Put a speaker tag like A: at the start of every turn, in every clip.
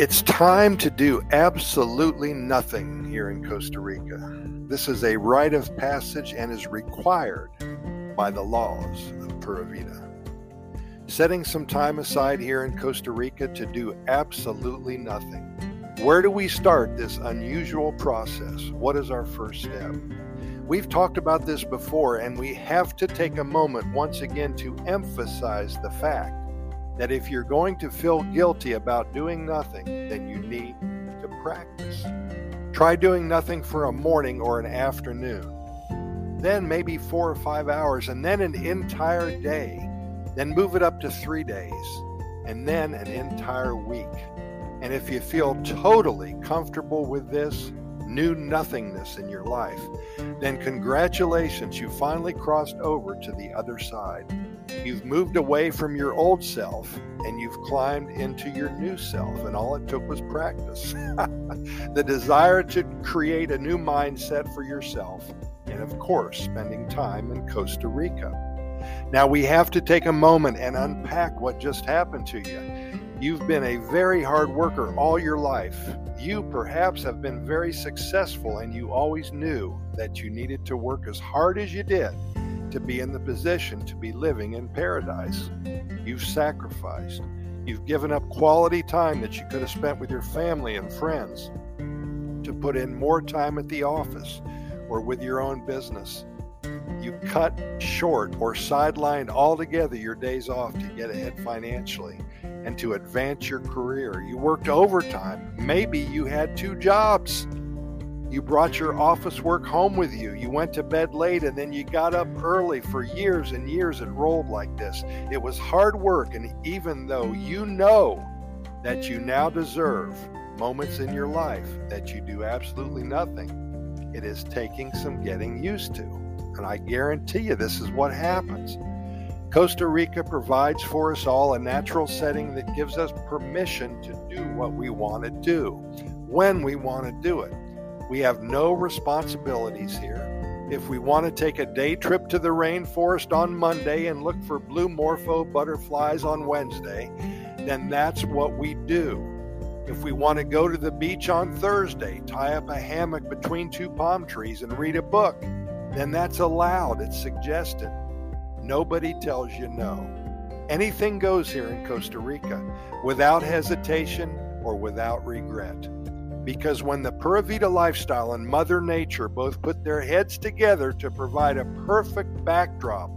A: It's time to do absolutely nothing here in Costa Rica. This is a rite of passage and is required by the laws of Pura Vida. Setting some time aside here in Costa Rica to do absolutely nothing. Where do we start this unusual process? What is our first step? We've talked about this before, and we have to take a moment once again to emphasize the fact that if you're going to feel guilty about doing nothing, then you need to practice. Try doing nothing for a morning or an afternoon, then maybe four or five hours, and then an entire day. Then move it up to three days, and then an entire week. And if you feel totally comfortable with this, new nothingness in your life, then congratulations, you finally crossed over to the other side. You've moved away from your old self and you've climbed into your new self, and all it took was practice. the desire to create a new mindset for yourself, and of course, spending time in Costa Rica. Now, we have to take a moment and unpack what just happened to you. You've been a very hard worker all your life. You perhaps have been very successful, and you always knew that you needed to work as hard as you did to be in the position to be living in paradise. You've sacrificed. You've given up quality time that you could have spent with your family and friends to put in more time at the office or with your own business. You cut short or sidelined altogether your days off to get ahead financially and to advance your career. You worked overtime. Maybe you had two jobs. You brought your office work home with you. You went to bed late and then you got up early for years and years. It rolled like this. It was hard work. And even though you know that you now deserve moments in your life that you do absolutely nothing, it is taking some getting used to. And I guarantee you, this is what happens. Costa Rica provides for us all a natural setting that gives us permission to do what we want to do when we want to do it. We have no responsibilities here. If we want to take a day trip to the rainforest on Monday and look for blue morpho butterflies on Wednesday, then that's what we do. If we want to go to the beach on Thursday, tie up a hammock between two palm trees and read a book, then that's allowed, it's suggested. Nobody tells you no. Anything goes here in Costa Rica without hesitation or without regret. Because when the Pura Vida lifestyle and Mother Nature both put their heads together to provide a perfect backdrop,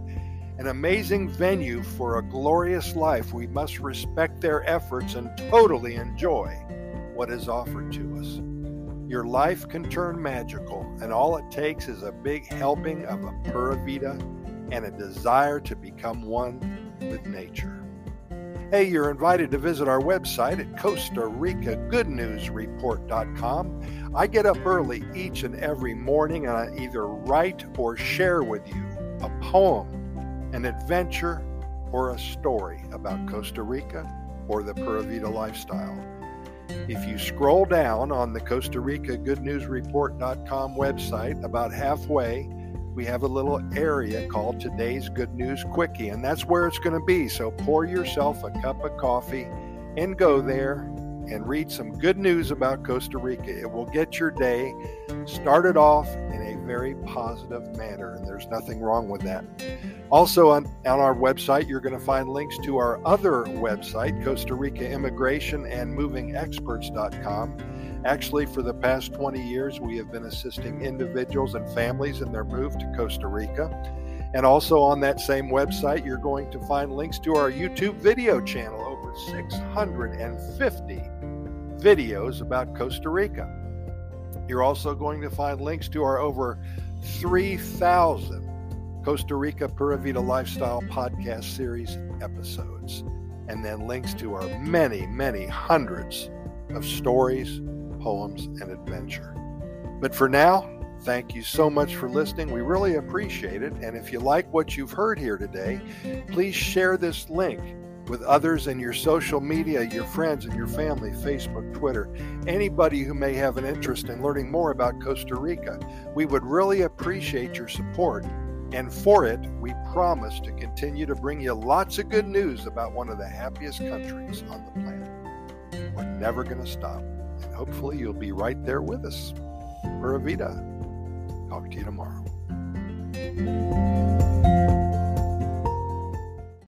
A: an amazing venue for a glorious life, we must respect their efforts and totally enjoy what is offered to us. Your life can turn magical, and all it takes is a big helping of a Pura Vida and a desire to become one with nature. Hey, you're invited to visit our website at Costa Rica Good News Report.com. I get up early each and every morning and I either write or share with you a poem, an adventure, or a story about Costa Rica or the Pura Vida lifestyle. If you scroll down on the Costa Rica Good News Report.com website about halfway, we have a little area called Today's Good News Quickie, and that's where it's going to be. So pour yourself a cup of coffee and go there and read some good news about Costa Rica. It will get your day started off in a very positive manner, and there's nothing wrong with that. Also, on, on our website, you're going to find links to our other website, Costa Rica Immigration and Moving Experts.com Actually, for the past 20 years, we have been assisting individuals and families in their move to Costa Rica. And also on that same website, you're going to find links to our YouTube video channel, over 650 videos about Costa Rica. You're also going to find links to our over 3,000 Costa Rica Pura Vida Lifestyle podcast series episodes, and then links to our many, many hundreds of stories, poems, and adventure. But for now, thank you so much for listening. We really appreciate it. And if you like what you've heard here today, please share this link with others in your social media, your friends and your family, Facebook, Twitter, anybody who may have an interest in learning more about Costa Rica. We would really appreciate your support. And for it, we promise to continue to bring you lots of good news about one of the happiest countries on the planet. We're never going to stop hopefully you'll be right there with us. Pura Vida. Talk to you tomorrow.